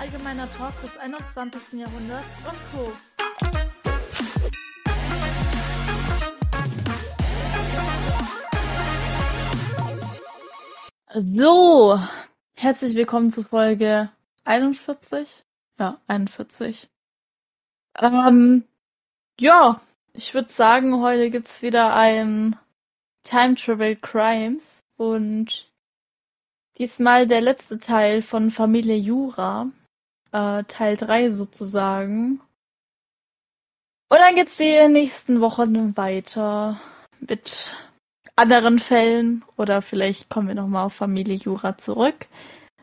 Allgemeiner Talk des 21. Jahrhunderts und Co. So, herzlich willkommen zu Folge 41. Ja, 41. Ähm, ja, ich würde sagen, heute gibt's wieder ein Time Travel Crimes und diesmal der letzte Teil von Familie Jura, äh, Teil 3 sozusagen. Und dann geht's die nächsten Wochen weiter mit anderen Fällen oder vielleicht kommen wir nochmal auf Familie Jura zurück.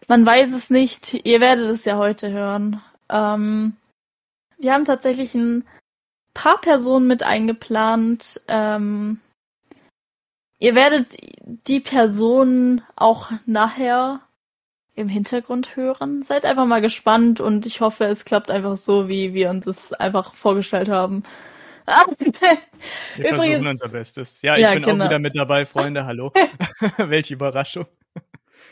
Man weiß es nicht. Ihr werdet es ja heute hören. Ähm, wir haben tatsächlich ein paar Personen mit eingeplant. Ähm, ihr werdet die Personen auch nachher im Hintergrund hören. Seid einfach mal gespannt und ich hoffe, es klappt einfach so, wie wir uns es einfach vorgestellt haben. wir versuchen unser Bestes. Ja, ich ja, bin genau. auch wieder mit dabei, Freunde. Hallo. Welche Überraschung.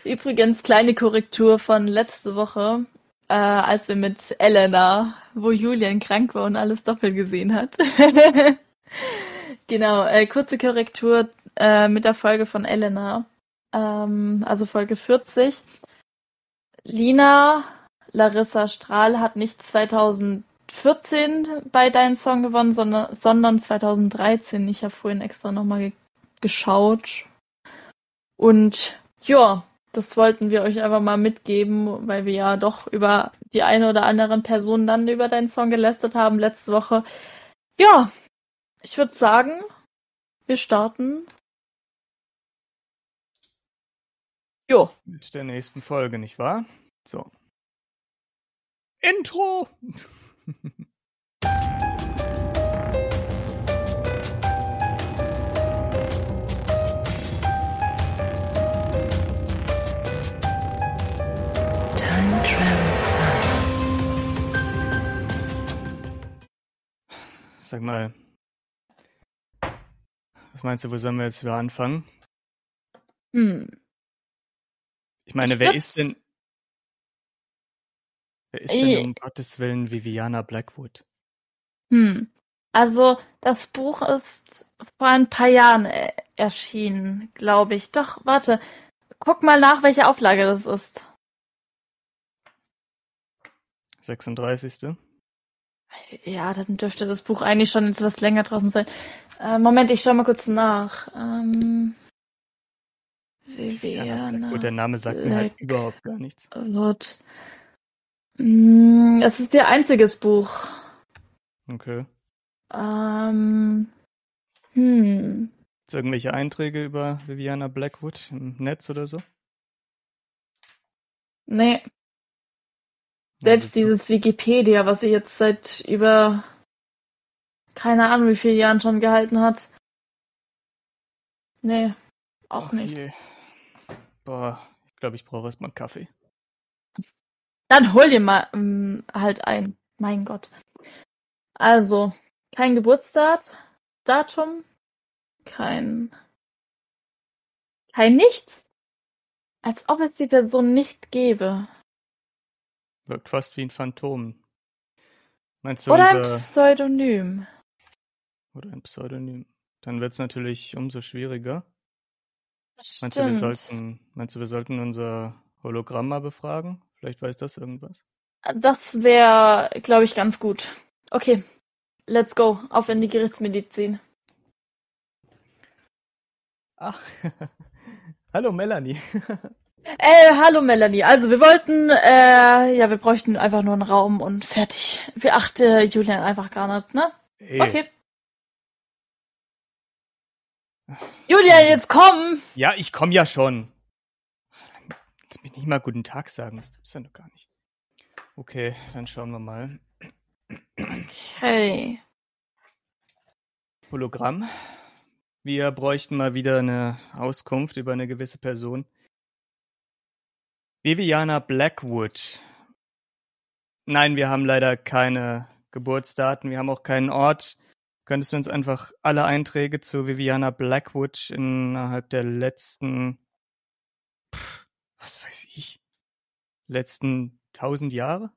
Übrigens, kleine Korrektur von letzte Woche, äh, als wir mit Elena, wo Julian krank war und alles doppelt gesehen hat. genau, äh, kurze Korrektur äh, mit der Folge von Elena, ähm, also Folge 40. Lina Larissa Strahl hat nicht 2014 bei Dein Song gewonnen, sondern, sondern 2013. Ich habe vorhin extra nochmal ge geschaut. Und ja, das wollten wir euch einfach mal mitgeben, weil wir ja doch über die eine oder anderen Personen dann über deinen Song gelästert haben letzte Woche. Ja, ich würde sagen, wir starten. Jo. Mit der nächsten Folge, nicht wahr? So. Intro! Sag mal, was meinst du, wo sollen wir jetzt wieder anfangen? Hm. Ich meine, ich wer ist denn. Wer ist denn um Gottes Willen Viviana Blackwood? Hm. Also, das Buch ist vor ein paar Jahren äh, erschienen, glaube ich. Doch, warte. Guck mal nach, welche Auflage das ist. 36. Ja, dann dürfte das Buch eigentlich schon etwas länger draußen sein. Äh, Moment, ich schau mal kurz nach. Ähm, Viviana. Gut, der Name sagt Black mir halt überhaupt gar nichts. Wird. Mm, es ist ihr einziges Buch. Okay. Ähm. Hm. Gibt irgendwelche Einträge über Viviana Blackwood im Netz oder so? Nee. Selbst dieses Wikipedia, was sie jetzt seit über keine Ahnung wie viele Jahren schon gehalten hat. Nee, auch oh, nicht. Boah, ich glaube, ich brauche erstmal einen Kaffee. Dann hol dir mal ähm, halt ein. Mein Gott. Also, kein Geburtsdatum, kein kein nichts. Als ob es die Person nicht gäbe. Wirkt fast wie ein Phantom. Meinst du Oder unser... ein Pseudonym. Oder ein Pseudonym. Dann wird es natürlich umso schwieriger. Das meinst du, wir sollten, meinst du, wir sollten unser Hologramm mal befragen? Vielleicht weiß das irgendwas. Das wäre, glaube ich, ganz gut. Okay, let's go. Auf in die Gerichtsmedizin. Ach, hallo Melanie. Äh, hallo Melanie. Also wir wollten, äh, ja, wir bräuchten einfach nur einen Raum und fertig. Wir achte Julian einfach gar nicht, ne? Hey. Okay. Julian, jetzt komm! Ja, ich komm ja schon. Lass mich nicht mal guten Tag sagen, das tust du ja noch gar nicht. Okay, dann schauen wir mal. Okay. Hologramm. Wir bräuchten mal wieder eine Auskunft über eine gewisse Person. Viviana Blackwood. Nein, wir haben leider keine Geburtsdaten, wir haben auch keinen Ort. Könntest du uns einfach alle Einträge zu Viviana Blackwood innerhalb der letzten, was weiß ich, letzten tausend Jahre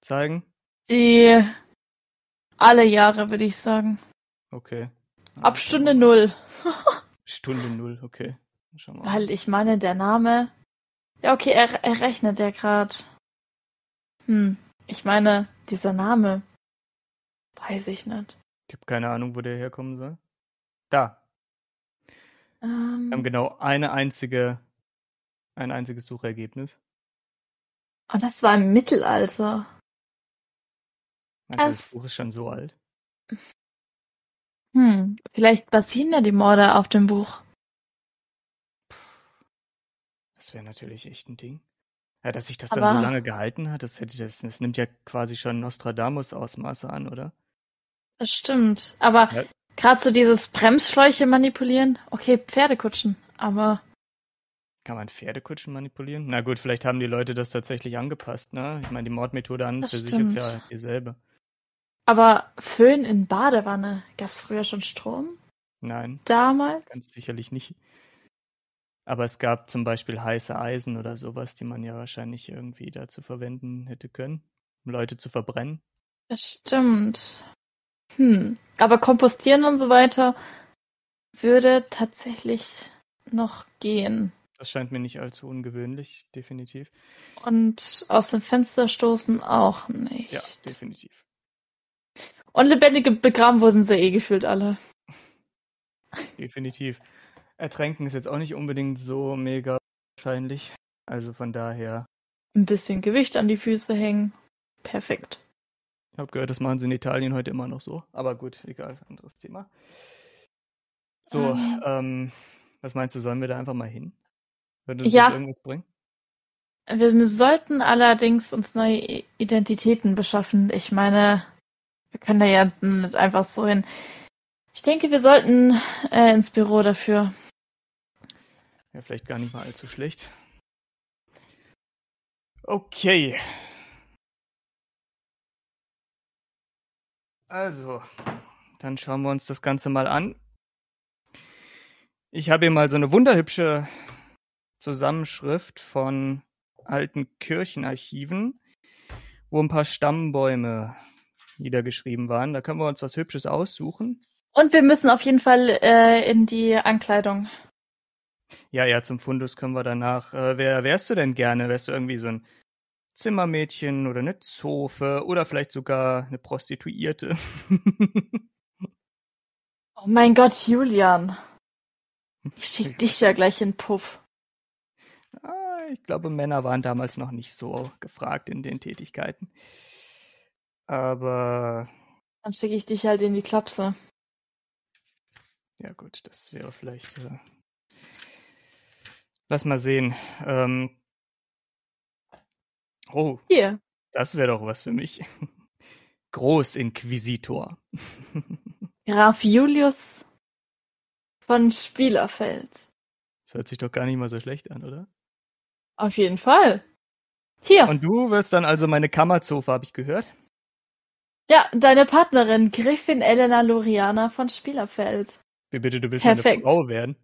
zeigen? Die alle Jahre, würde ich sagen. Okay. Ab Stunde null. Stunde null, okay. Weil ich meine, der Name. Ja, okay, er, er rechnet ja gerade. Hm, ich meine, dieser Name. Weiß ich nicht. Ich habe keine Ahnung, wo der herkommen soll. Da. Wir haben Ähm, genau eine einzige, ein einziges Suchergebnis. und das war im Mittelalter. Meinst du, das Buch ist schon so alt? Hm, vielleicht basieren ja die Morde auf dem Buch. Das wäre natürlich echt ein Ding. Ja, dass sich das dann so Aber- lange gehalten hat, das hätte das, das nimmt ja quasi schon Nostradamus-Ausmaße an, oder? Das stimmt. Aber Ja. gerade so dieses Bremsschläuche manipulieren. Okay, Pferdekutschen. Aber Kann man Pferdekutschen manipulieren? Na gut, vielleicht haben die Leute das tatsächlich angepasst, ne? Ich meine, die Mordmethode an Das für sich ist ja stimmt. dieselbe. Aber Föhn in Badewanne. Gab's früher schon Strom? Nein, Damals? ganz sicherlich nicht. Aber es gab zum Beispiel heiße Eisen oder sowas, die man ja wahrscheinlich irgendwie dazu verwenden hätte können, um Leute zu verbrennen. Das stimmt. Hm. Aber kompostieren und so weiter würde tatsächlich noch gehen. Das scheint mir nicht allzu ungewöhnlich, definitiv. Und aus dem Fenster stoßen auch nicht. Ja, definitiv. Und lebendige begraben wurden sie eh gefühlt alle. Definitiv. Ertränken ist jetzt auch nicht unbedingt so mega wahrscheinlich. Also von daher, Ein bisschen Gewicht an die Füße hängen. Perfekt. Ich habe gehört, das machen sie in Italien heute immer noch so. Aber gut, egal, anderes Thema. So, Ähm. ähm, was meinst du, sollen wir da einfach mal hin? Würde uns Ja. das irgendwas bringen? Wir sollten allerdings uns neue Identitäten beschaffen. Ich meine, wir können da ja nicht einfach so hin. Ich denke, wir sollten äh, ins Büro dafür. Ja, vielleicht gar nicht mal allzu schlecht. Okay. Also, dann schauen wir uns das Ganze mal an. Ich habe hier mal so eine wunderhübsche Zusammenschrift von alten Kirchenarchiven, wo ein paar Stammbäume niedergeschrieben waren. Da können wir uns was Hübsches aussuchen. Und wir müssen auf jeden Fall äh, in die Ankleidung. Ja, ja, zum Fundus können wir danach. Äh, wer wärst du denn gerne? Wärst du irgendwie so ein Zimmermädchen oder eine Zofe oder vielleicht sogar eine Prostituierte? Oh mein Gott, Julian. Ich schick dich ja gleich in den Puff. ah, ich glaube, Männer waren damals noch nicht so gefragt in den Tätigkeiten. Aber Dann schicke ich dich halt in die Klapse. ja gut, das wäre vielleicht. Äh... Lass mal sehen. Ähm... Oh, Hier. das wäre doch was für mich. Großinquisitor. Graf Julius von Spielerfeld. Das hört sich doch gar nicht mal so schlecht an, oder? Auf jeden Fall. Hier. Und du wirst dann also meine Kammerzofe, habe ich gehört. ja, deine Partnerin, Griffin Elena Loriana von Spielerfeld. Wie bitte, du willst Perfekt. meine Frau werden?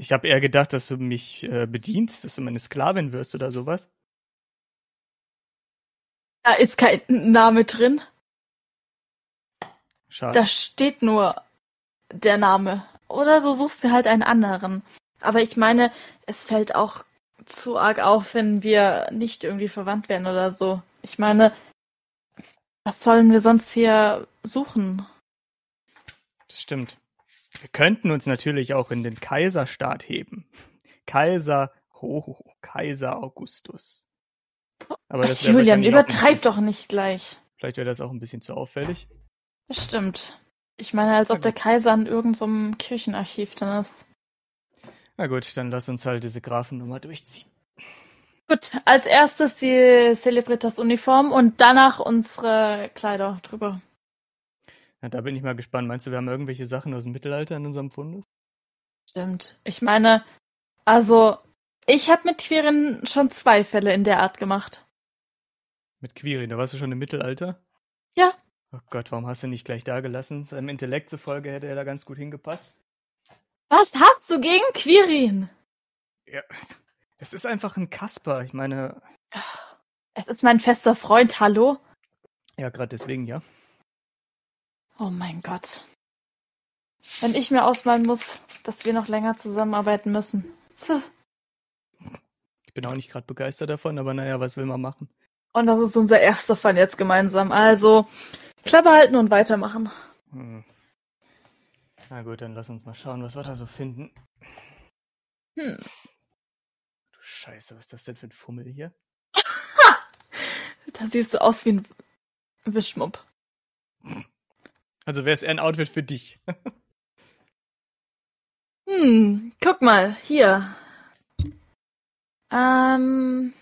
Ich habe eher gedacht, dass du mich äh, bedienst, dass du meine Sklavin wirst oder sowas. Da ist kein Name drin. Schade. Da steht nur der Name. Oder du suchst dir halt einen anderen. Aber ich meine, es fällt auch zu arg auf, wenn wir nicht irgendwie verwandt werden oder so. Ich meine, was sollen wir sonst hier suchen? Das stimmt. Wir könnten uns natürlich auch in den Kaiserstaat heben. Kaiser, ho, Kaiser Augustus. Aber das wäre Julian, übertreib doch nicht gleich. Vielleicht wäre das auch ein bisschen zu auffällig. Das stimmt. Ich meine, als ob der. Kaiser in irgendeinem Kirchenarchiv drin ist. Na gut, dann lass uns halt diese Grafennummer durchziehen. Gut, als erstes die Celebritas-Uniform und danach unsere Kleider drüber. Ja, da bin ich mal gespannt. Meinst du, wir haben irgendwelche Sachen aus dem Mittelalter in unserem Fundus? Stimmt. Ich meine, also, ich habe mit Quirin schon zwei Fälle in der Art gemacht. Mit Quirin, da warst du schon im Mittelalter? Ja. Oh Gott, warum hast du nicht gleich da gelassen? Seinem Intellekt zufolge hätte er da ganz gut hingepasst. Was hast du gegen Quirin? Ja, Das ist einfach ein Kasper. Ich meine, Es ist mein fester Freund, hallo? ja, gerade deswegen, ja. Oh mein Gott. Wenn ich mir ausmalen muss, dass wir noch länger zusammenarbeiten müssen. Tja. Ich bin auch nicht gerade begeistert davon, aber naja, was will man machen? Und das ist unser erster Fall jetzt gemeinsam. Also, Klappe halten und weitermachen. Hm. Na gut, dann lass uns mal schauen, was wir da so finden. Hm. Du Scheiße, was ist das denn für ein Fummel hier? Da siehst du aus wie ein Wischmopp. Also wäre es eher ein Outfit für dich. Hm, guck mal, hier. Ähm,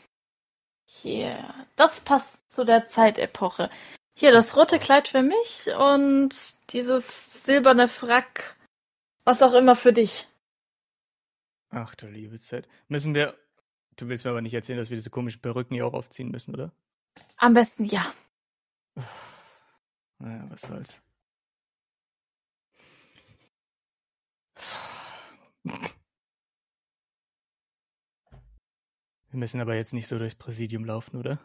hier. Das passt zu der Zeitepoche. Hier das rote Kleid für mich und dieses silberne Frack, was auch immer für dich. Ach du liebe Zeit. Müssen wir. Du willst mir aber nicht erzählen, dass wir diese komischen Perücken hier auch aufziehen müssen, oder? Am besten ja. Naja, was soll's. Wir müssen aber jetzt nicht so durchs Präsidium laufen, oder?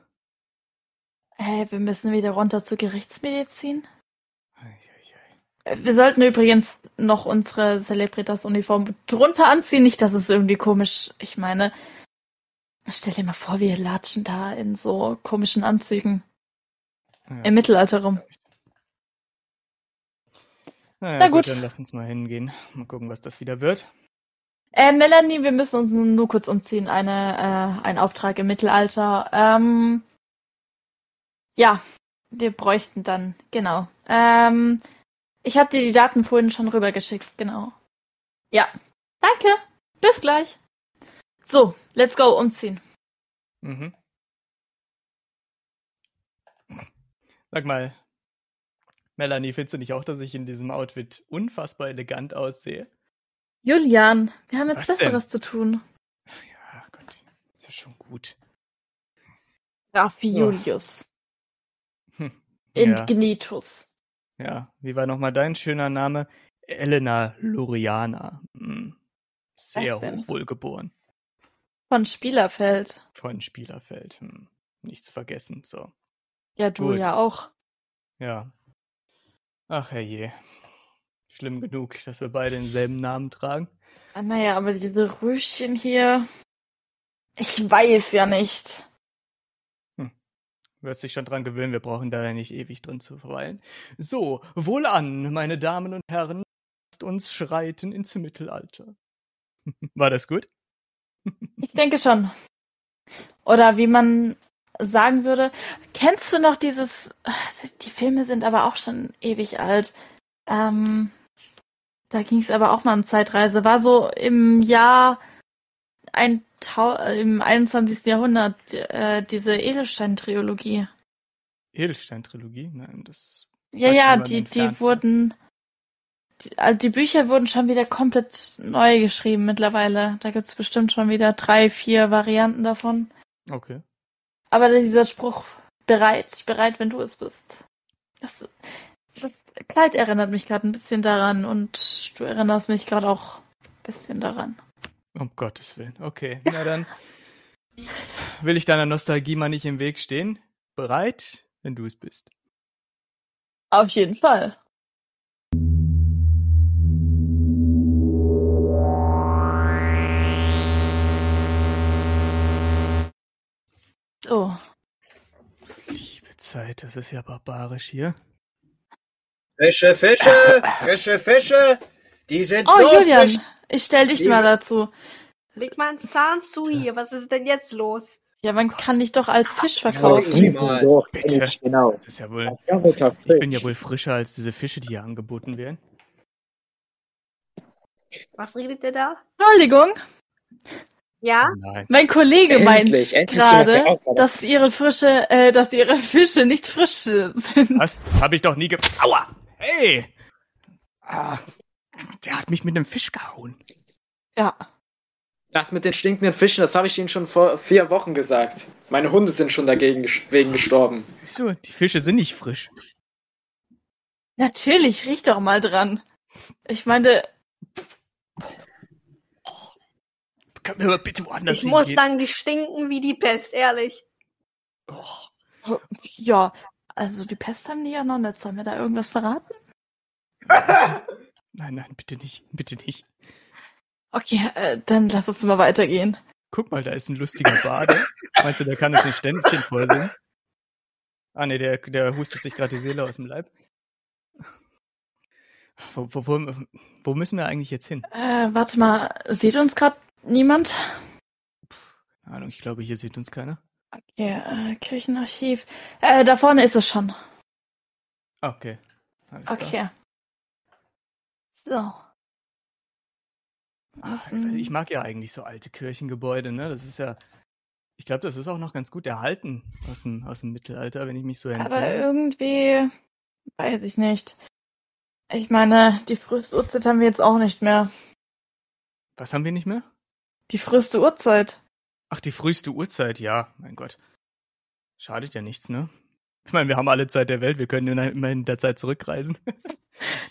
Hey, wir müssen wieder runter zur Gerichtsmedizin. Ei, ei, Äh, Wir sollten übrigens noch unsere Celebritas-Uniform drunter anziehen. Nicht, dass es irgendwie komisch. Ich meine, stell dir mal vor, wir latschen da in so komischen Anzügen ei. Ja. im Mittelalter rum. Naja, Na gut. gut. dann lass uns mal hingehen. Mal gucken, was das wieder wird. Äh, Melanie, wir müssen uns nur- kurz umziehen. Eine, äh, ein Auftrag im Mittelalter. Ähm, ja, wir bräuchten dann, genau. Ähm, ich habe dir die Daten vorhin schon rübergeschickt, genau. Ja, danke. Bis gleich. So, let's go, umziehen. Mhm. Sag mal, Melanie, findest du nicht auch, dass ich in diesem Outfit unfassbar elegant aussehe? Julian, wir haben jetzt Was denn? Besseres zu tun. Ja, Gott, ist ja schon gut. Graf Ja. Julius. Hm. Ja, Ingenitus. ja, wie war nochmal dein schöner Name? Elena Luriana. Hm. Sehr denn? hochwohlgeboren. Von Spielerfeld. Von Spielerfeld. Hm. Nicht zu vergessen. So. Ja, du Gut. ja auch. Ja. Ach herrje. Schlimm genug, dass wir beide denselben Namen tragen. Ah, naja, aber diese Rüschen hier. Ich weiß ja nicht. Wird sich schon dran gewöhnen, wir brauchen da ja nicht ewig drin zu verweilen. So, wohlan, meine Damen und Herren, lasst uns schreiten ins Mittelalter. War das gut? Ich denke schon. Oder wie man sagen würde, kennst du noch dieses, die Filme sind aber auch schon ewig alt. Ähm, da ging es aber auch mal um Zeitreise. War so im Jahr ein äh, im 21. Jahrhundert äh, diese Edelstein-Trilogie. Edelstein-Trilogie? Nein, das. Ja, ja, die, die entfernt. wurden, die, also die Bücher wurden schon wieder komplett neu geschrieben mittlerweile. Da gibt's bestimmt schon wieder drei, vier Varianten davon. Okay. Aber dieser Spruch, bereit, bereit, wenn du es bist. Das, das Kleid erinnert mich gerade ein bisschen daran und du erinnerst mich gerade auch ein bisschen daran. Um Gottes Willen. Okay, na dann will ich deiner Nostalgie mal nicht im Weg stehen. Bereit, wenn du es bist. Auf jeden Fall. So, Liebe Zeit, das ist ja barbarisch hier. Frische Fische, frische Fische, die sind oh so Julian, frisch. ich stell dich mal dazu. Leg mal einen Zahn zu hier. Was ist denn jetzt los? Ja, man kann dich doch als Fisch verkaufen. Bitte. Genau. Das ist ja wohl. Ich bin ja wohl frischer als diese Fische, die hier angeboten werden. Was redet der da? Entschuldigung, Ja? Nein. mein Kollege Endlich, meint gerade, dass ihre Fische, äh, dass ihre Fische nicht frisch sind. Was? Das habe ich doch nie ge. Aua! Hey! Ah, der hat mich mit einem Fisch gehauen. Ja. Das mit den stinkenden Fischen, das habe ich Ihnen schon vor vier Wochen gesagt. Meine Hunde sind schon dagegen wegen gestorben. Siehst du, die Fische sind nicht frisch. Natürlich, riech doch mal dran. Ich meine, Können wir mal bitte woanders Ich muss hingehen? sagen, die stinken wie die Pest, ehrlich. Oh. Ja, also die Pest haben die ja noch nicht. Sollen wir da irgendwas verraten? Nein, nein, bitte nicht. Bitte nicht. Okay, äh, dann lass uns mal weitergehen. Guck mal, da ist ein lustiger Bade. Meinst du, der kann uns ein Ständchen vorsingen? Ah, nee, der, der hustet sich gerade die Seele aus dem Leib. Wo, wo, wo, wo müssen wir eigentlich jetzt hin? Äh, warte mal, sieht uns gerade niemand? Keine Ahnung, ich glaube, hier sieht uns keiner. Okay, äh, Kirchenarchiv. Äh, da vorne ist es schon. Ah, okay. Alles klar. Okay. So. Ah, Müssen- Ich mag ja eigentlich so alte Kirchengebäude, ne? Das ist ja. Ich glaube, das ist auch noch ganz gut erhalten aus dem, aus dem Mittelalter, wenn ich mich so Aber entsinne. irgendwie, weiß ich nicht. Ich meine, die früheste Uhrzeit haben wir jetzt auch nicht mehr. Was haben wir nicht mehr? Die früheste Uhrzeit. Ach, die früheste Uhrzeit, ja, mein Gott. Schadet ja nichts, ne? Ich meine, wir haben alle Zeit der Welt, wir können immer- immerhin in der Zeit zurückreisen.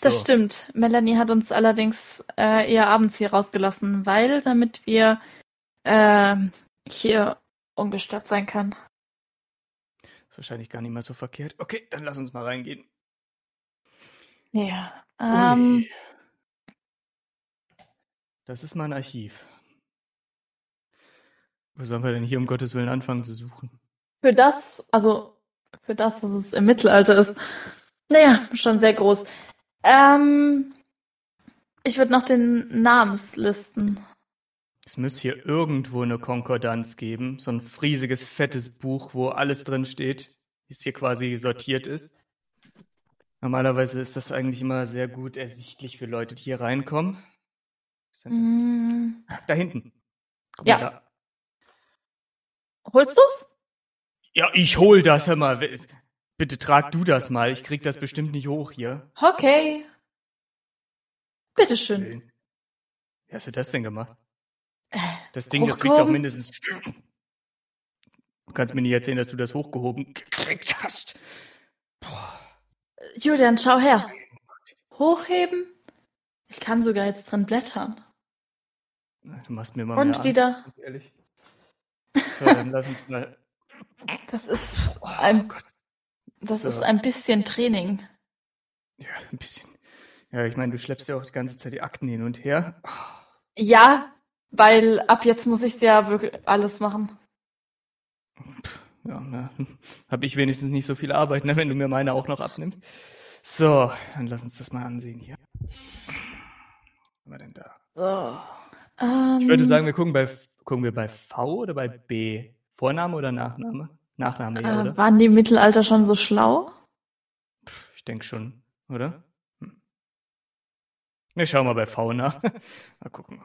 Das So. stimmt. Melanie hat uns allerdings äh, eher abends hier rausgelassen, weil damit wir ähm, hier ungestört sein können. Ist wahrscheinlich gar nicht mal so verkehrt. Okay, dann lass uns mal reingehen. Ja. Ähm, Ui. Das ist mein Archiv. Wo sollen wir denn hier um Gottes Willen anfangen zu suchen? für das, also für das, was es im Mittelalter ist, naja, schon sehr groß. Ähm, ich würde nach den Namenslisten. Es müsste hier irgendwo eine Konkordanz geben, so ein riesiges, fettes Buch, wo alles drin steht, wie es hier quasi sortiert ist. Normalerweise ist das eigentlich immer sehr gut ersichtlich für Leute, die hier reinkommen. Mm? Da hinten. Guck Ja. da. Holst du's? Ja, ich hol das, hör mal. Bitte trag du das mal. Ich krieg das bestimmt nicht hoch hier. Okay. Bitteschön. Wie hast du das denn gemacht? Äh, Das Ding, das wiegt doch mindestens. Du kannst mir nicht erzählen, dass du das hochgehoben gekriegt hast. Boah. Julian, schau her. Hochheben? Ich kann sogar jetzt drin blättern. Du machst mir mal Und mehr Angst, wieder. ehrlich. So, dann lass uns mal. Das ist Oh ein, Gott. das So. ist ein bisschen Training. Ja, ein bisschen. Ja, ich meine, du schleppst ja auch die ganze Zeit die Akten hin und her. Ja, weil ab jetzt muss ich ja wirklich alles machen. Ja, na, hab ich wenigstens nicht so viel Arbeit, ne, wenn du mir meine auch noch abnimmst. So, dann lass uns das mal ansehen hier. Was haben wir denn da? Ähm, Ich würde sagen, wir gucken bei gucken wir bei V oder bei B? Vorname oder Nachname? Nachname, ja, äh, oder? waren die im Mittelalter schon so schlau? Ich denke schon, oder? Hm. Wir schauen mal bei V nach. mal gucken.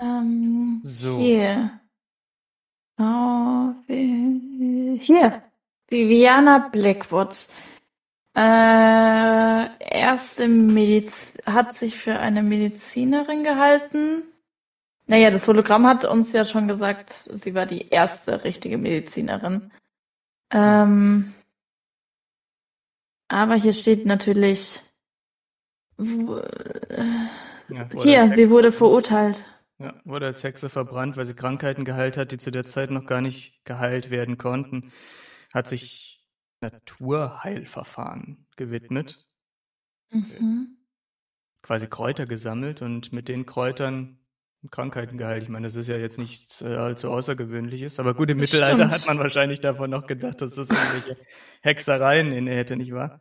Ähm, So. Hier. Oh, hier. Viviana Blackwood. Äh, erste Mediz hat sich für eine Medizinerin gehalten. Naja, das Hologramm hat uns ja schon gesagt, sie war die erste richtige Medizinerin. Ähm, aber hier steht natürlich, wo- äh, Ja, hier, sie wurde verurteilt. Ja, wurde als Hexe verbrannt, weil sie Krankheiten geheilt hat, die zu der Zeit noch gar nicht geheilt werden konnten. Hat sich Naturheilverfahren gewidmet, Mhm. quasi Kräuter gesammelt und mit den Kräutern Krankheiten geheilt. Ich meine, das ist ja jetzt nichts äh, allzu Außergewöhnliches, aber gut, im Das Mittelalter stimmt. hat man wahrscheinlich davon noch gedacht, dass das irgendwelche Hexereien inne hätte, nicht wahr?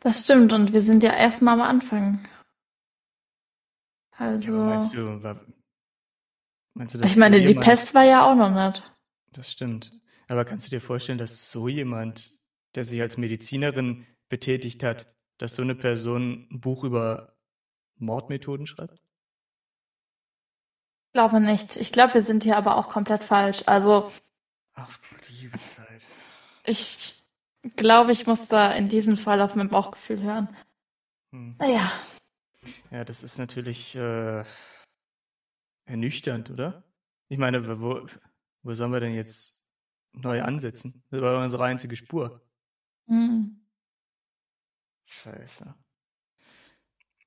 Das stimmt, und wir sind ja erstmal am Anfang. Ja, Also, aber meinst du, war, meinst du, dass ich meine, so die Pest war ja auch noch nicht. Das stimmt. Aber kannst du dir vorstellen, dass so jemand, der sich als Medizinerin betätigt hat, dass so eine Person ein Buch über Mordmethoden schreibt? Ich glaube nicht. Ich glaube, wir sind hier aber auch komplett falsch. Also, Ach, liebe Zeit. ich glaube, ich muss da in diesem Fall auf mein Bauchgefühl hören. Hm. Naja, Ja, das ist natürlich äh, ernüchternd, oder? Ich meine, wo, wo sollen wir denn jetzt neu ansetzen? Das war unsere einzige Spur. hm. Scheiße.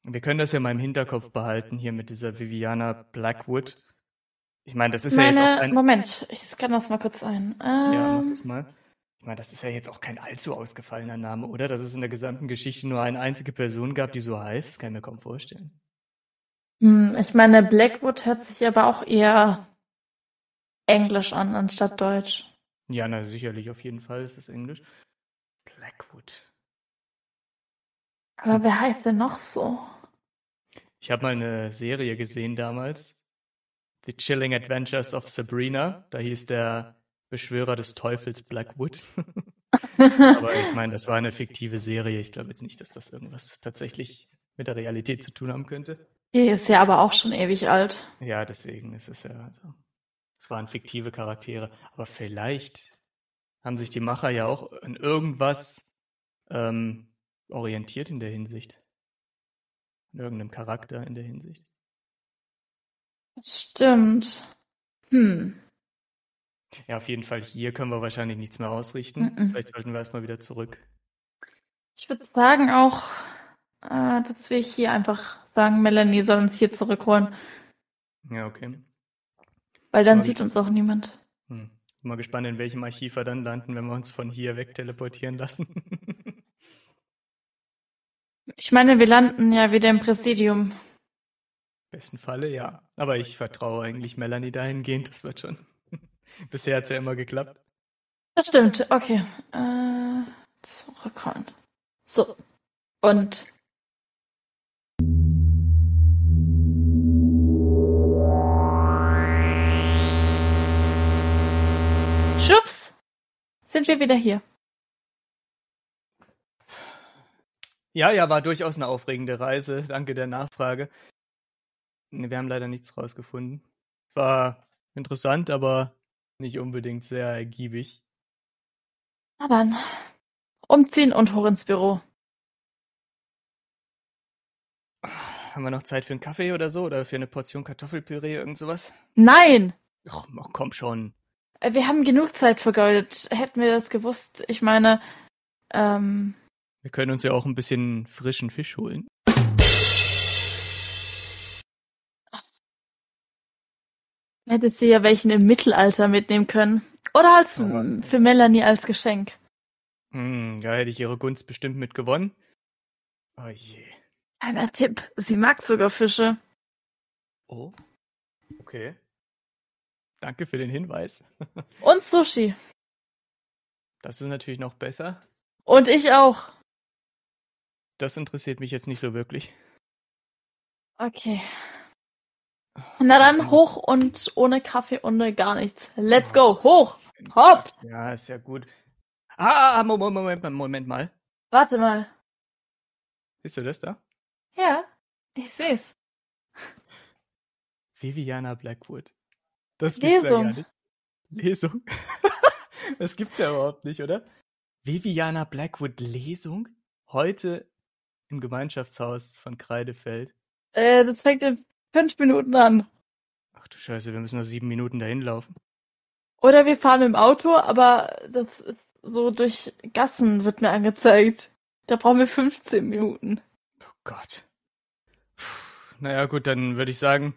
Wir können das ja mal im Hinterkopf behalten hier mit dieser Viviana Blackwood. Ich meine, das ist Meine, ja jetzt auch kein. Moment, ich scanne das mal kurz ein. Ja, mach Ähm, das mal. Ich meine, das ist ja jetzt auch kein allzu ausgefallener Name, oder? Dass es in der gesamten Geschichte nur eine einzige Person gab, die so heißt, das kann ich mir kaum vorstellen. hm, ich meine, Blackwood hört sich aber auch eher Englisch an, anstatt Deutsch. Ja, na sicherlich, auf jeden Fall ist es Englisch. Blackwood. Aber wer heißt denn noch so? Ich habe mal eine Serie gesehen damals. The Chilling Adventures of Sabrina. Da hieß der Beschwörer des Teufels Blackwood. Aber ich meine, das war eine fiktive Serie. Ich glaube jetzt nicht, dass das irgendwas tatsächlich mit der Realität zu tun haben könnte. Die ist ja aber auch schon ewig alt. Ja, deswegen ist es ja. Also, es waren fiktive Charaktere. Aber vielleicht haben sich die Macher ja auch an irgendwas ähm, orientiert in der Hinsicht. In irgendeinem Charakter in der Hinsicht. Stimmt. Hm. Ja, auf jeden Fall hier können wir wahrscheinlich nichts mehr ausrichten. Mhm. Vielleicht sollten wir erstmal wieder zurück. Ich würde sagen auch, äh, dass wir hier einfach sagen, Melanie soll uns hier zurückholen, Ja, okay. weil dann Aber sieht uns auch niemand. Hm. Bin mal gespannt, in welchem Archiv wir dann landen, wenn wir uns von hier weg teleportieren lassen. Ich meine, wir landen ja wieder im Präsidium. besten Falle, ja. Aber ich vertraue eigentlich Melanie dahingehend, das wird schon. Bisher hat es ja immer geklappt. Das stimmt, okay. Äh, zurückholen. So. Und. Schubs! Sind wir wieder hier. Ja, ja, war durchaus eine aufregende Reise. Danke der Nachfrage. Nee, Wir haben leider nichts rausgefunden. War interessant, aber nicht unbedingt sehr ergiebig. Na dann. Umziehen und hoch ins Büro. Haben wir noch Zeit für einen Kaffee oder so? Oder für eine Portion Kartoffelpüree, irgend sowas? Nein! Ach, ach, komm schon. Äh, Wir haben genug Zeit vergeudet. Hätten wir das gewusst. Ich meine, ähm, Wir können uns ja auch ein bisschen frischen Fisch holen. hätte sie ja welchen im Mittelalter mitnehmen können. Oder als für Melanie als Geschenk. Hm, da hätte ich ihre Gunst bestimmt mit gewonnen. Oh je. Einer Tipp. Sie mag sogar Fische. Oh. Okay. Danke für den Hinweis. Und Sushi. Das ist natürlich noch besser. Und ich auch. Das interessiert mich jetzt nicht so wirklich. Okay. Na dann hoch und ohne Kaffee und ohne gar nichts. Let's go. Hoch. Hopp. Ja, ist ja gut. Ah, ah, Moment, Moment, Moment mal. Warte mal. Siehst du das da? Ja, ich seh's. Viviana Blackwood. Das gibt's ja Lesung. gar nicht. Lesung? das gibt's ja überhaupt nicht, oder? Viviana Blackwood Lesung? Heute im Gemeinschaftshaus von Kreidefeld. Äh, das fängt in fünf Minuten an. Ach du Scheiße, wir müssen noch sieben Minuten dahin laufen. Oder wir fahren mit dem Auto, aber das ist so durch Gassen wird mir angezeigt. Da brauchen wir 15 Minuten. Oh Gott. Puh, naja, gut, dann würde ich sagen,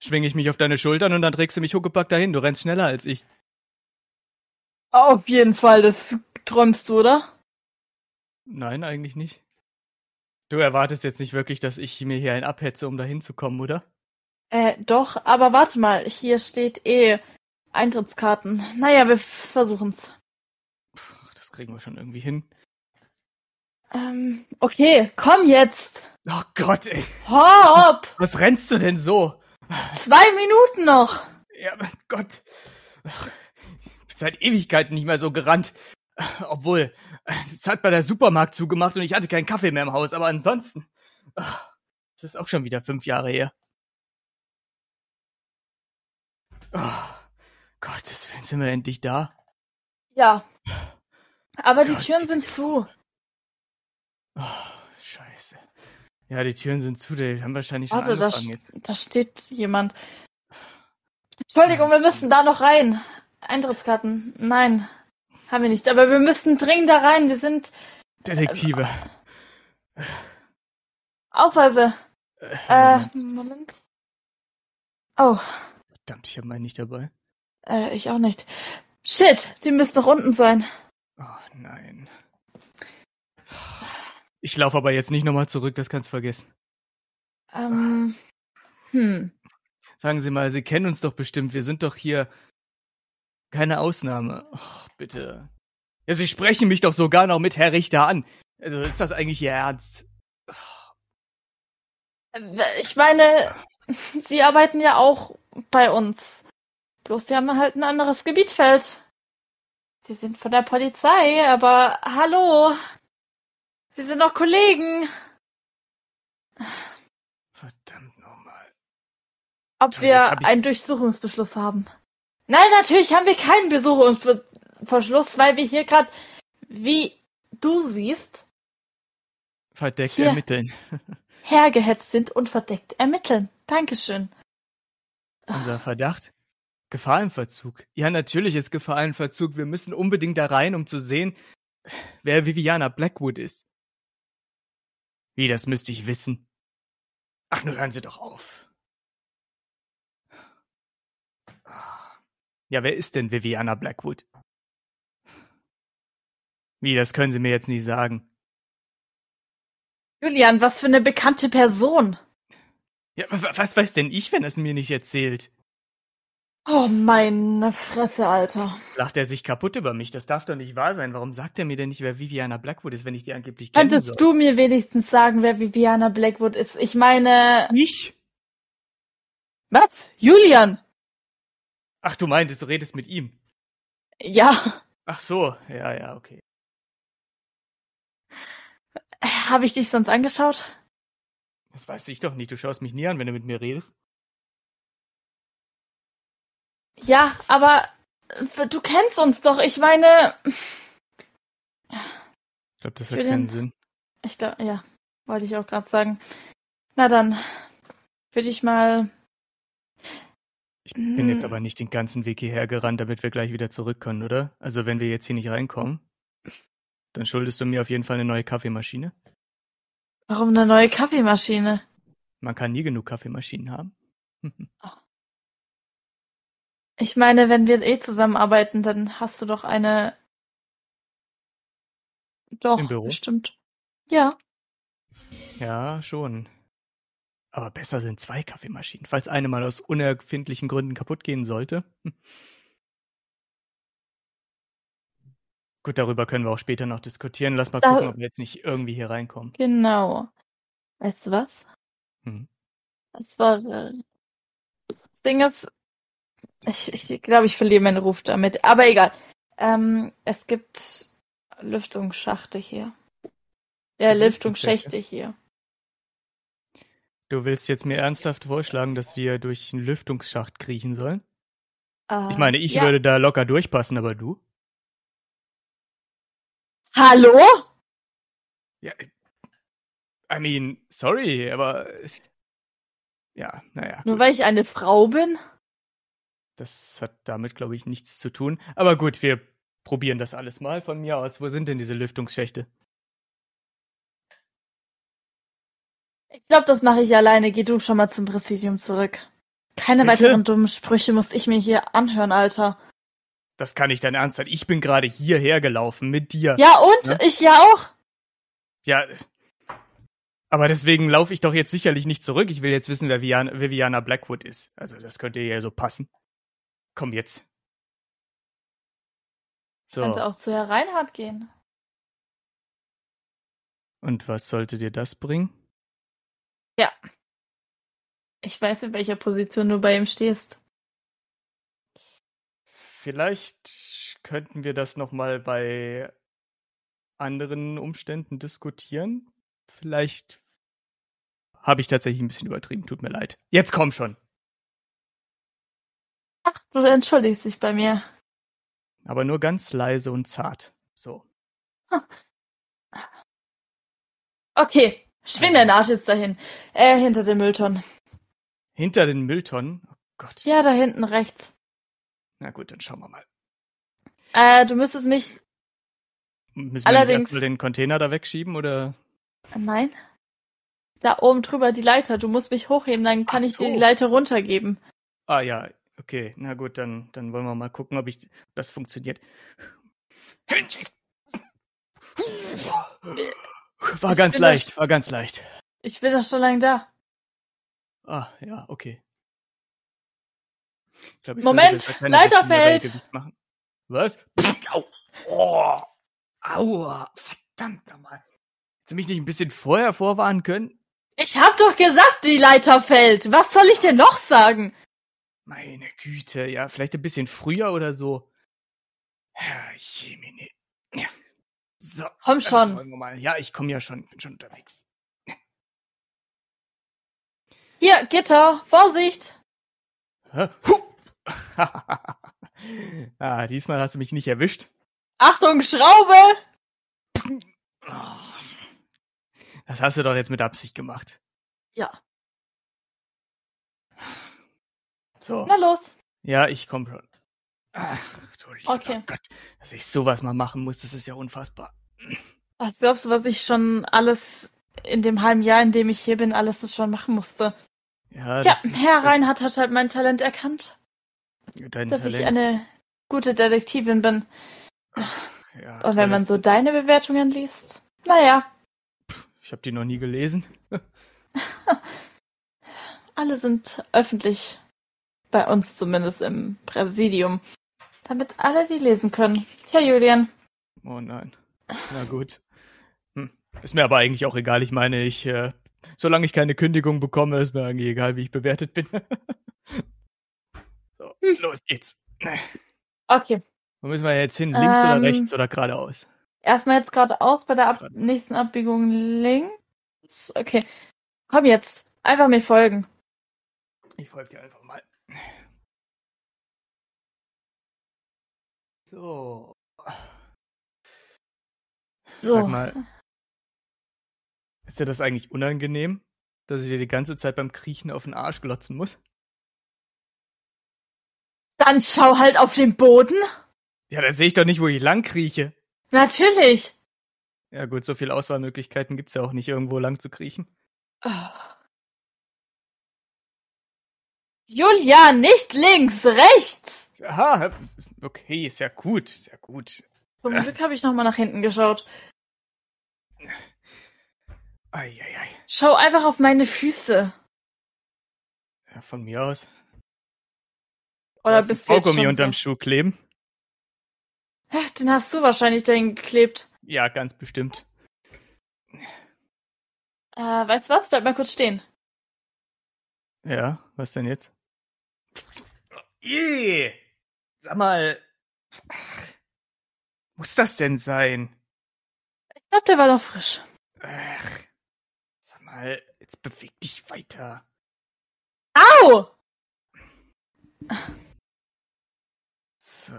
schwinge ich mich auf deine Schultern und dann trägst du mich huckepack dahin. Du rennst schneller als ich. Auf jeden Fall, das träumst du, oder? Nein, eigentlich nicht. Du erwartest jetzt nicht wirklich, dass ich mir hier einen abhetze, um dahin zu kommen, oder? Äh, doch, aber warte mal, hier steht eh Eintrittskarten. Naja, wir versuchen's. Ach, das kriegen wir schon irgendwie hin. Ähm, okay, komm jetzt. Oh Gott, ey. Hopp! Was rennst du denn so? Zwei Minuten noch. Ja, mein Gott. Ich bin seit Ewigkeiten nicht mehr so gerannt. Obwohl, es hat bei der Supermarkt zugemacht und ich hatte keinen Kaffee mehr im Haus, aber ansonsten. Das ist auch schon wieder fünf Jahre her. Oh, Gottes Willen, sind wir endlich da? Ja. Aber die Gott, Türen sind zu. Oh, scheiße. Ja, die Türen sind zu, die haben wahrscheinlich schon Warte, da, angefangen jetzt. da steht jemand. Entschuldigung, wir müssen da noch rein. Eintrittskarten. Nein, haben wir nicht. Aber wir müssen dringend da rein. Wir sind. Detektive. Ausweise. Äh, Äh, Moment. Moment. Oh, Verdammt, ich habe meinen nicht dabei. äh, ich auch nicht. Shit, die müssen doch unten sein. Oh nein. Ich laufe aber jetzt nicht nochmal zurück, das kannst du vergessen. Ähm, hm. Sagen Sie mal, Sie kennen uns doch bestimmt. Wir sind doch hier keine Ausnahme. Oh, bitte. Ja, Sie sprechen mich doch sogar noch mit Herr Richter an. Also ist das eigentlich Ihr Ernst? Äh, Ich meine, sie arbeiten ja auch bei uns. Bloß sie haben halt ein anderes Gebietfeld. Sie sind von der Polizei, aber hallo. Wir sind doch Kollegen. Verdammt nochmal. Ob Toll, wir hab ich- einen Durchsuchungsbeschluss haben. Nein, natürlich haben wir keinen Besuchungsverschluss, weil wir hier gerade, wie du siehst, Verdeckt ermitteln. hergehetzt sind und verdeckt ermitteln. Dankeschön. Unser Verdacht? Gefahr im Verzug. Ja, natürlich ist Gefahr im Verzug. Wir müssen unbedingt da rein, um zu sehen, wer Viviana Blackwood ist. Wie, das müsste ich wissen. Ach, nun hören Sie doch auf. Ja, wer ist denn Viviana Blackwood? Wie, das können Sie mir jetzt nicht sagen. Julian, was für eine bekannte Person. Ja, wa- was weiß denn ich, wenn es mir nicht erzählt? Oh, meine Fresse, Alter. Lacht er sich kaputt über mich? Das darf doch nicht wahr sein. Warum sagt er mir denn nicht, wer Viviana Blackwood ist, wenn ich die angeblich kennen soll? Könntest du mir wenigstens sagen, wer Viviana Blackwood ist? Ich meine, Ich? was? Julian? Ach, du meintest, du redest mit ihm. Ja, Ach so, ja, ja, okay. habe ich dich sonst angeschaut? Das weiß ich doch nicht. Du schaust mich nie an, wenn du mit mir redest. Ja, aber äh, du kennst uns doch. Ich meine, Ich glaube, das hat keinen Sinn. ich glaube, ja, wollte ich auch gerade sagen. Na dann, würde ich mal. Ich bin jetzt Hm. aber nicht den ganzen Weg hierher gerannt, damit wir gleich wieder zurück können, oder? Also, wenn wir jetzt hier nicht reinkommen, dann schuldest du mir auf jeden Fall eine neue Kaffeemaschine. Warum eine neue Kaffeemaschine? Man kann nie genug Kaffeemaschinen haben. Ich meine, wenn wir eh zusammenarbeiten, dann hast du doch eine. Doch, Im Büro? bestimmt. Ja. ja, schon. Aber besser sind zwei Kaffeemaschinen, falls eine mal aus unerfindlichen Gründen kaputt gehen sollte. Gut, darüber können wir auch später noch diskutieren. Lass mal Da- gucken, ob wir jetzt nicht irgendwie hier reinkommen. Genau. Weißt du was? Hm. Das war. äh, Das Ding ist. Ich, ich glaube, ich verliere meinen Ruf damit. Aber egal. Ähm, es gibt Lüftungsschachte hier. Ja, Lüftungsschächte? Lüftungsschächte hier. Du willst jetzt mir ernsthaft vorschlagen, dass wir durch einen Lüftungsschacht kriechen sollen? Äh, Ich meine, ich ja. würde da locker durchpassen, aber du? Hallo? Ja, I mean, sorry, aber ja, naja, Nur weil ich eine Frau bin? das hat damit, glaube ich, nichts zu tun. Aber gut, wir probieren das alles mal von mir aus. Wo sind denn diese Lüftungsschächte? Glaube, das mache ich alleine. Geh du schon mal zum Präsidium zurück. Keine Bitte? weiteren dummen Sprüche muss ich mir hier anhören, Alter. Das kann nicht dein Ernst sein. Ich bin gerade hierher gelaufen mit dir. Ja, und? Ja? Ich ja auch? Ja, aber deswegen laufe ich doch jetzt sicherlich nicht zurück. Ich will jetzt wissen, wer Viviana, Viviana Blackwood ist. Also das könnte ja so passen. Komm jetzt. So. Könnte auch zu Herr Reinhardt gehen. Und was sollte dir das bringen? Ich weiß, in welcher Position du bei ihm stehst. Vielleicht könnten wir das noch mal bei anderen Umständen diskutieren. Vielleicht habe ich tatsächlich ein bisschen übertrieben. Tut mir leid. Jetzt komm schon. Ach, du entschuldigst dich bei mir. Aber nur ganz leise und zart. So. Okay, schwing deinen Arsch jetzt dahin. Äh, hinter dem Mülltonnen. Hinter den Mülltonnen. Oh Gott. Ja, da hinten rechts. Na gut, dann schauen wir mal. Äh, du müsstest mich. Müssen wir Allerdings- erstmal den Container da wegschieben oder? Nein. Da oben drüber die Leiter. Du musst mich hochheben, dann kann Ach ich dir so. die Leiter runtergeben. Ah ja, okay. Na gut, dann, dann wollen wir mal gucken, ob ich das funktioniert. War ganz leicht, war ganz leicht. Ich bin doch schon lange da. Ah, ja, okay. Ich glaub, ich Moment, sollte Leiter 16 Jahre fällt. Was? Au. Oh. Aua, verdammt nochmal. Hättest du mich nicht ein bisschen vorher vorwarnen können? Ich hab doch gesagt, die Leiter fällt. Was soll ich denn noch sagen? Meine Güte, ja, vielleicht ein bisschen früher oder so. Herr Jemine. So. Komm schon. mal. Ja, ich komme ja schon, bin schon unterwegs. Hier, Gitter, Vorsicht. Ah, diesmal hast du mich nicht erwischt. Achtung, Schraube. Oh. Das hast du doch jetzt mit Absicht gemacht. Ja, So. na los. Ja, ich komme schon. Ach, du lieber Okay. Gott. Dass ich sowas mal machen muss, das ist ja unfassbar. Was glaubst du, was ich schon alles in dem halben Jahr, in dem ich hier bin, alles schon machen musste? Ja, Tja, Herr Reinhardt hat halt mein Talent erkannt, dein dass Talent. ich eine gute Detektivin bin. ja, Und wenn man so deine Bewertungen liest, naja, Ich habe die noch nie gelesen. alle sind öffentlich. Bei uns zumindest im Präsidium. Damit alle die lesen können. Tja, Julian. Oh nein. Na gut. Hm. Ist mir aber eigentlich auch egal. Ich meine, ich, äh, solange ich keine Kündigung bekomme, ist mir eigentlich egal, wie ich bewertet bin. so, Hm. los geht's. Okay. Wo müssen wir jetzt hin? Links oder Ähm, rechts oder geradeaus? Erstmal jetzt geradeaus bei der Ab Geradeaus. nächsten Abbiegung links. Okay. Komm jetzt. Einfach mir folgen. Ich folge dir einfach mal. So. So. Sag mal, ist dir das eigentlich unangenehm, dass ich dir die ganze Zeit beim Kriechen auf den Arsch glotzen muss? Dann schau halt auf den Boden. Ja, da sehe ich doch nicht, wo ich lang krieche. Natürlich. Ja gut, so viele Auswahlmöglichkeiten gibt's ja auch nicht, irgendwo lang zu kriechen. Ah. Julian, nicht links, rechts. Aha, okay, ist ja gut, ist ja gut. Zum Glück habe ich noch mal nach hinten geschaut. Eieiei. Schau einfach auf meine Füße. Ja, von mir aus. Oder hast bist du jetzt Kaugummi unterm? Schuh kleben? Den hast du wahrscheinlich dahin geklebt. Ja, ganz bestimmt. Äh, weißt du was? Bleib mal kurz stehen. Ja, was denn jetzt? Ih, sag mal, muss das denn sein? Ich glaub, der war doch frisch. Ach, sag mal, jetzt beweg dich weiter. Au! So.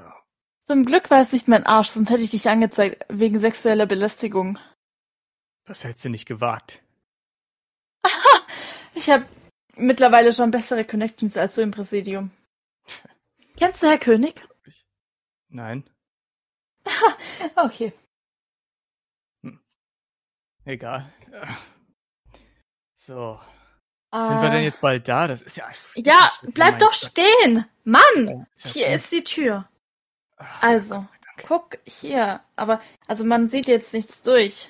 Zum Glück war es nicht mein Arsch, sonst hätte ich dich angezeigt wegen sexueller Belästigung. Das hättest du nicht gewagt. Ich habe mittlerweile schon bessere Connections als du im Präsidium. Kennst du Herr König? Nein, Okay. egal. So. Sind wir denn jetzt bald da? Das ist ja. Äh, Ja. Oh bleib doch Gott. stehen! Mann! Ist ja Hier gut. ist die Tür. Ach, Also, Dank. guck hier. Aber, also man sieht jetzt nichts durch.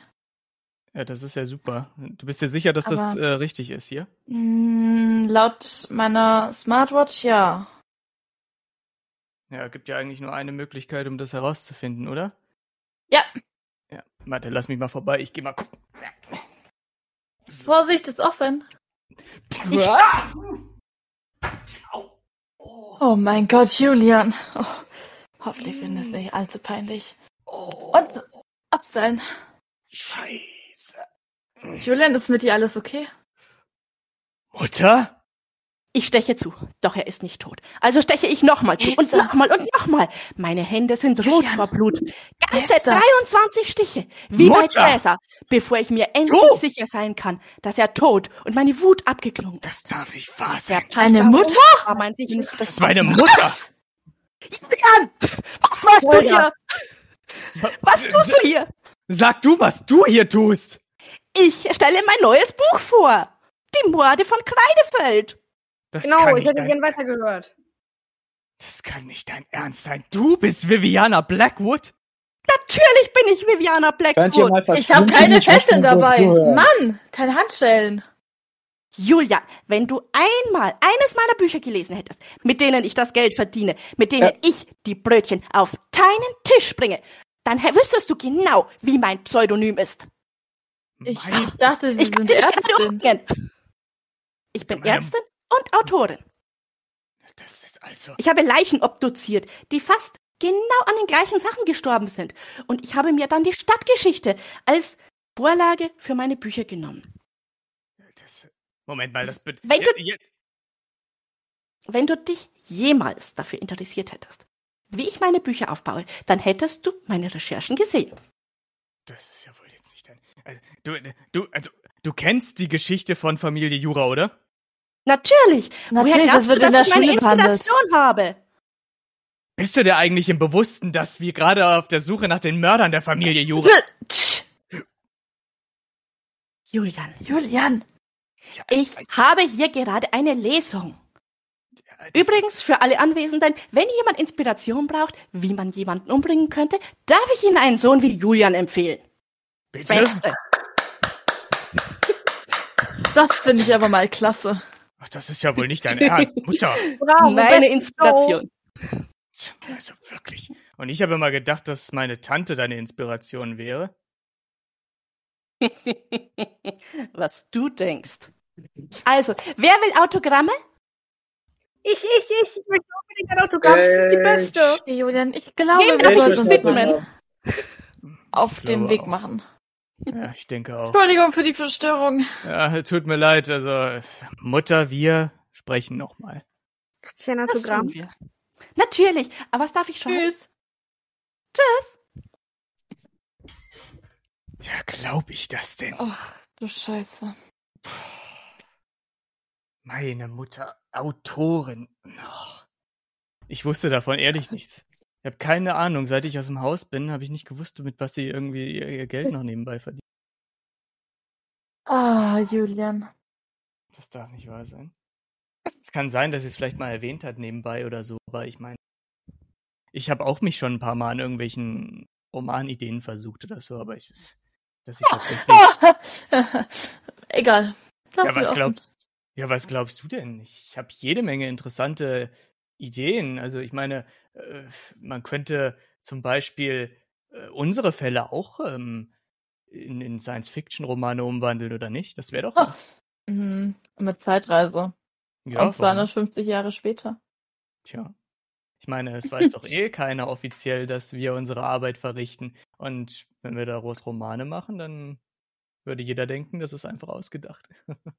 Ja, das ist ja super. Du bist dir sicher, dass das Aber- äh, richtig ist hier? Hm, laut meiner Smartwatch ja. Ja, gibt ja eigentlich nur eine Möglichkeit, um das herauszufinden, oder? Ja. Ja, warte, lass mich mal vorbei. Ich geh mal gucken. Vorsicht, ist offen. Was? Oh mein Gott, Julian. Oh, hoffentlich findet es nicht allzu peinlich. Oh, Und abseilen. Scheiße. Julian, ist mit dir alles okay? Mutter? Ich steche zu, doch er ist nicht tot. Also steche ich nochmal zu und das- nochmal und nochmal. Meine Hände sind rot vor Blut. Ganze das- 23 Stiche, wie bei Mutter. Cäsar, bevor ich mir endlich Du. sicher sein kann, dass er tot und meine Wut abgeklungen Das ist. darf nicht wahr sein. Deine Mutter? mein Das ist meine Mutter. Julian, was machst du hier? Was tust du hier? Sag du, was du hier tust. Ich stelle mein neues Buch vor. Die Morde von Kreidefeld. Das Genau, kann ich nicht hätte dein, gern weitergehört. Das kann nicht dein Ernst sein. Du bist Viviana Blackwood? Natürlich bin ich Viviana Blackwood. Ich habe keine Fesseln dabei. Mann, keine Handschellen. Julia, wenn du einmal eines meiner Bücher gelesen hättest, mit denen ich das Geld verdiene, mit denen Ja. ich die Brötchen auf deinen Tisch bringe, dann wüsstest du genau, wie mein Pseudonym ist. Ich, Mein- ich dachte, Ich sind Ärztin. Ich bin Ärztin und Autorin. Das ist also. Ich habe Leichen obduziert, die fast genau an den gleichen Sachen gestorben sind. Und ich habe mir dann die Stadtgeschichte als Vorlage für meine Bücher genommen. Das, Moment mal, das be- Wenn ja, Wenn du dich jemals dafür interessiert hättest, wie ich meine Bücher aufbaue, dann hättest du meine Recherchen gesehen. Das ist ja wohl jetzt nicht dein. Also, du, du, also, du kennst die Geschichte von Familie Jura, oder? Natürlich. Woher Natürlich, das glaubst wird du, in der dass ich meine. Inspiration habe? Bist du dir eigentlich im Bewussten, dass wir gerade auf der Suche nach den Mördern der Familie Jura. Julian, Julian. ich habe hier gerade eine Lesung. Das- Übrigens, für alle Anwesenden, wenn jemand Inspiration braucht, wie man jemanden umbringen könnte, darf ich Ihnen einen Sohn wie Julian empfehlen. Bitte? Beste. Das finde ich aber mal klasse. Ach, das ist ja wohl nicht dein Ernst, Mutter. Bravo, Meine Inspiration. Tja, Also wirklich. Und ich habe immer gedacht, dass meine Tante deine Inspiration wäre. Was du denkst. Also, wer will Autogramme? Ich, ich, ich, ich möchte unbedingt ein Autogramm. Das ist die Äh, beste. Julian, ich glaube, wir sollten das uns widmen. mal auf den Weg auch. machen. Ja, ich denke auch. Entschuldigung für die Verstörung. Ja, tut mir leid. Also, Mutter, wir sprechen nochmal. Ich ein Das Autogramm. tun wir. Natürlich. Aber was darf ich schreiben? Tschüss. Ja, glaub ich das denn? Ach, du Scheiße. Meine Mutter, Autorin. Oh. Ich wusste davon ehrlich nichts. Ich habe keine Ahnung. Seit ich aus dem Haus bin, habe ich nicht gewusst, mit was sie irgendwie ihr, ihr Geld noch nebenbei verdient. Ah, Julian. Das darf nicht wahr sein. Es kann sein, dass sie es vielleicht mal erwähnt hat nebenbei oder so, aber ich meine, ich habe auch mich schon ein paar Mal an irgendwelchen Romanideen versucht oder so, aber ich, dass ich tatsächlich. Egal. Lass ja, was glaubst, ja, was glaubst du denn? Ich habe jede Menge interessante Ideen. Also ich meine, äh, man könnte zum Beispiel äh, unsere Fälle auch ähm, in, in Science-Fiction-Romane umwandeln oder nicht? Das wäre doch was. Mhm. Mit Zeitreise. Ja, Und warum nicht? 250 Jahre später. Tja. Ich meine, es weiß doch eh keiner offiziell, dass wir unsere Arbeit verrichten. Und wenn wir daraus Romane machen, dann würde jeder denken, das ist einfach ausgedacht.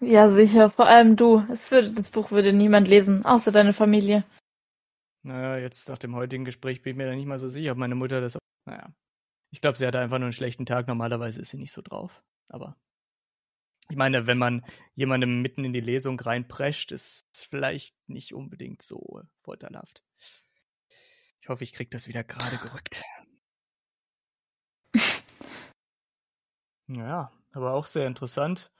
Ja, sicher. Vor allem du. Es würde, das Buch würde niemand lesen, außer deine Familie. Naja, jetzt nach dem heutigen Gespräch bin ich mir da nicht mal so sicher, ob meine Mutter das. Naja. Ich glaube, sie hatte einfach nur einen schlechten Tag. Normalerweise ist sie nicht so drauf. Aber ich meine, wenn man jemandem mitten in die Lesung reinprescht, ist es vielleicht nicht unbedingt so vorteilhaft. Ich hoffe, ich krieg das wieder gerade gerückt. Ja, aber auch sehr interessant.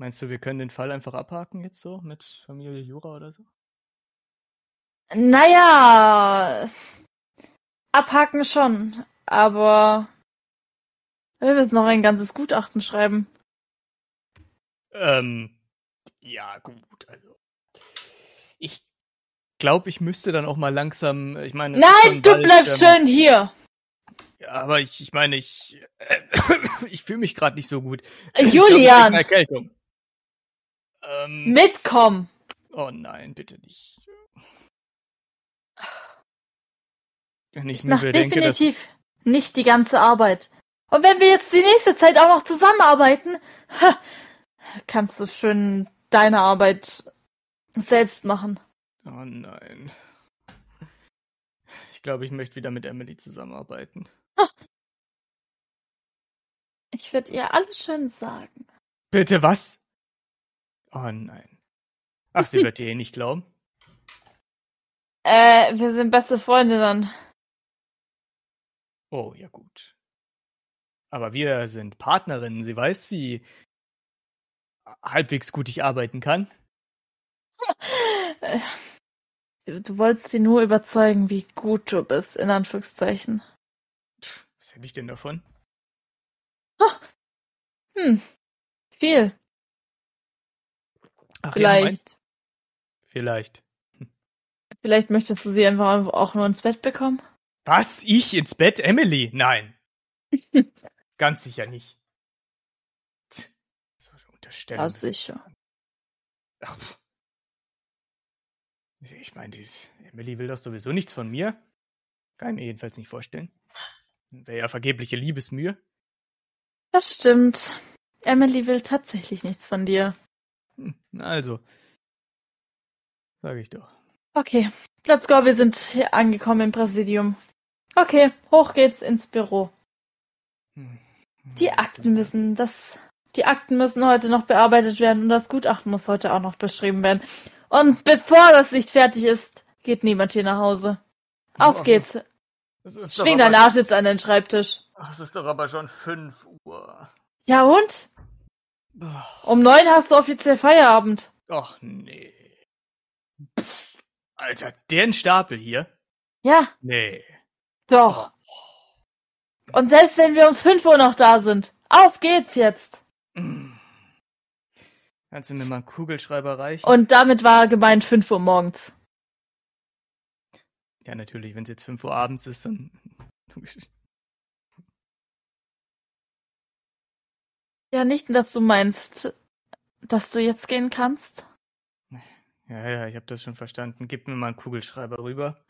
Meinst du, wir können den Fall einfach abhaken jetzt so mit Familie Jura oder so? Naja, abhaken schon, aber wir müssen noch ein ganzes Gutachten schreiben. Ähm, ja, gut, also. Ich glaube, ich müsste dann auch mal langsam, ich meine. Nein, du bald, bleibst ähm, schön hier. Ja, aber ich, ich meine, ich, äh, ich fühle mich gerade nicht so gut. Ich glaub, ich Julian, eine Erkältung. Ähm, mitkommen. oh nein, bitte nicht. Wenn ich Ich mir bedenke, dass, definitiv nicht die ganze Arbeit. Und wenn wir jetzt die nächste Zeit auch noch zusammenarbeiten, ha, kannst du schön deine Arbeit selbst machen. oh nein. Ich glaube, ich möchte wieder mit Emily zusammenarbeiten. Ich werde ihr alles schön sagen. Bitte was? Oh nein. Ach, sie wird dir eh nicht glauben. Äh, wir sind beste Freunde dann. Oh, ja gut. Aber wir sind Partnerinnen. Sie weiß, wie halbwegs gut ich arbeiten kann. Du wolltest sie nur überzeugen, wie gut du bist, in Anführungszeichen. Was hätte ich denn davon? Hm. Viel. Ach, ja, mein- Vielleicht. vielleicht. Vielleicht möchtest du sie einfach auch nur ins Bett bekommen? Was? Ich ins Bett? Emily? Nein. Ganz sicher nicht. So eine Unterstellung. Ja, sicher. Ach. Ich meine, Emily will doch sowieso nichts von mir. Kann ich mir jedenfalls nicht vorstellen. Wäre ja vergebliche Liebesmühe. Das stimmt. Emily will tatsächlich nichts von dir. Also. Sage ich doch. Okay, let's go. Wir sind hier angekommen im Präsidium. Okay, hoch geht's ins Büro. Hm. Die Akten müssen, das, die Akten müssen heute noch bearbeitet werden und das Gutachten muss heute auch noch beschrieben werden. Und bevor das nicht fertig ist, geht niemand hier nach Hause. Auf geht's. Schwing deinen Arsch jetzt an den Schreibtisch. Ach, es ist doch aber schon 5 Uhr. Ja und? Um neun hast du offiziell Feierabend. Och nee. Pff, Alter, den Stapel hier? Ja, Nee. doch. Und selbst wenn wir um fünf Uhr noch da sind, auf geht's jetzt. Kannst du mir mal einen Kugelschreiber reichen? Und damit war gemeint fünf Uhr morgens. ja, natürlich, wenn es jetzt 5 Uhr abends ist, dann. Ja, nicht, dass du meinst, dass du jetzt gehen kannst. Ja, ja, ich habe das schon verstanden. Gib mir mal einen Kugelschreiber rüber.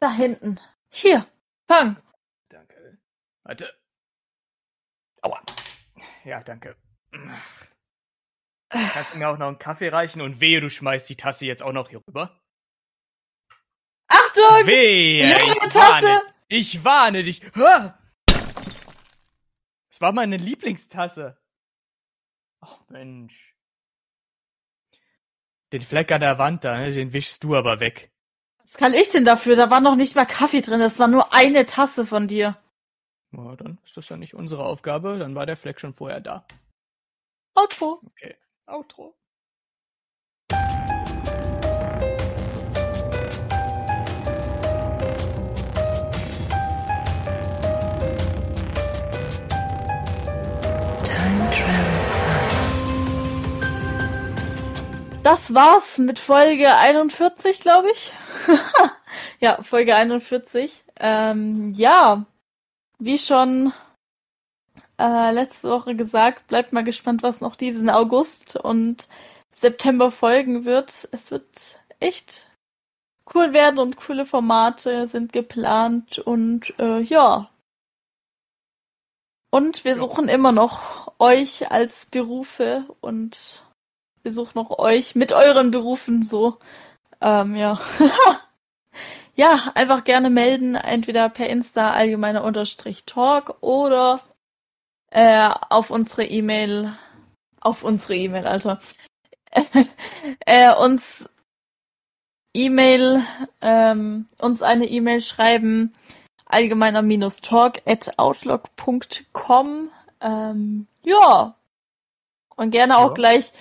Da hinten. Hier. Fang. Danke. Warte. Aua. Ja, danke. Kannst du mir auch noch einen Kaffee reichen und wehe, du schmeißt die Tasse jetzt auch noch hier rüber? Achtung! Wehe! Leere Ich Tasse! warne, ich warne dich! Das war meine Lieblingstasse. Ach Mensch. Den Fleck an der Wand da, ne, den wischst du aber weg. Was kann ich denn dafür? Da war noch nicht mal Kaffee drin. Das war nur eine Tasse von dir. Ja, dann ist das ja nicht unsere Aufgabe, dann war der Fleck schon vorher da. Outro. Okay. Outro. Das war's mit Folge 41, glaube ich. ja, Folge 41. Ähm, ja, wie schon äh, letzte Woche gesagt, bleibt mal gespannt, was noch diesen August und September folgen wird. Es wird echt cool werden und coole Formate sind geplant und äh, ja. Und wir Ja. suchen immer noch euch als Berufe und wir suchen auch euch mit euren Berufen so. Ähm, ja. ja, einfach gerne melden, entweder per Insta allgemeiner Unterstrich Talk oder äh, auf unsere E-Mail, auf unsere E-Mail, Alter. äh, uns E-Mail, ähm, uns eine E-Mail schreiben, allgemeiner-talk at outlook.com. Ähm, ja. Und gerne auch Ja. gleich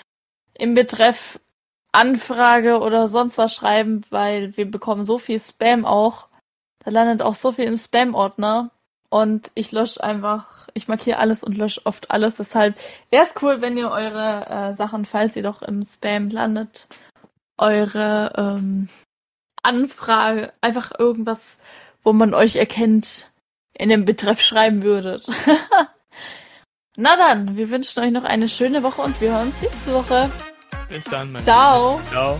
im Betreff Anfrage oder sonst was schreiben, weil wir bekommen so viel Spam auch. Da landet auch so viel im Spam-Ordner. Und ich lösche einfach, ich markiere alles und lösche oft alles. Deshalb wäre es cool, wenn ihr eure äh, Sachen, falls ihr doch im Spam landet, eure ähm, Anfrage, einfach irgendwas, wo man euch erkennt, in dem Betreff schreiben würdet. Na dann, wir wünschen euch noch eine schöne Woche und wir hören uns nächste Woche. Bis dann, mein Ciao. Lieber. Ciao.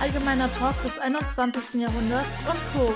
Allgemeiner Talk des 21. Jahrhunderts und Co.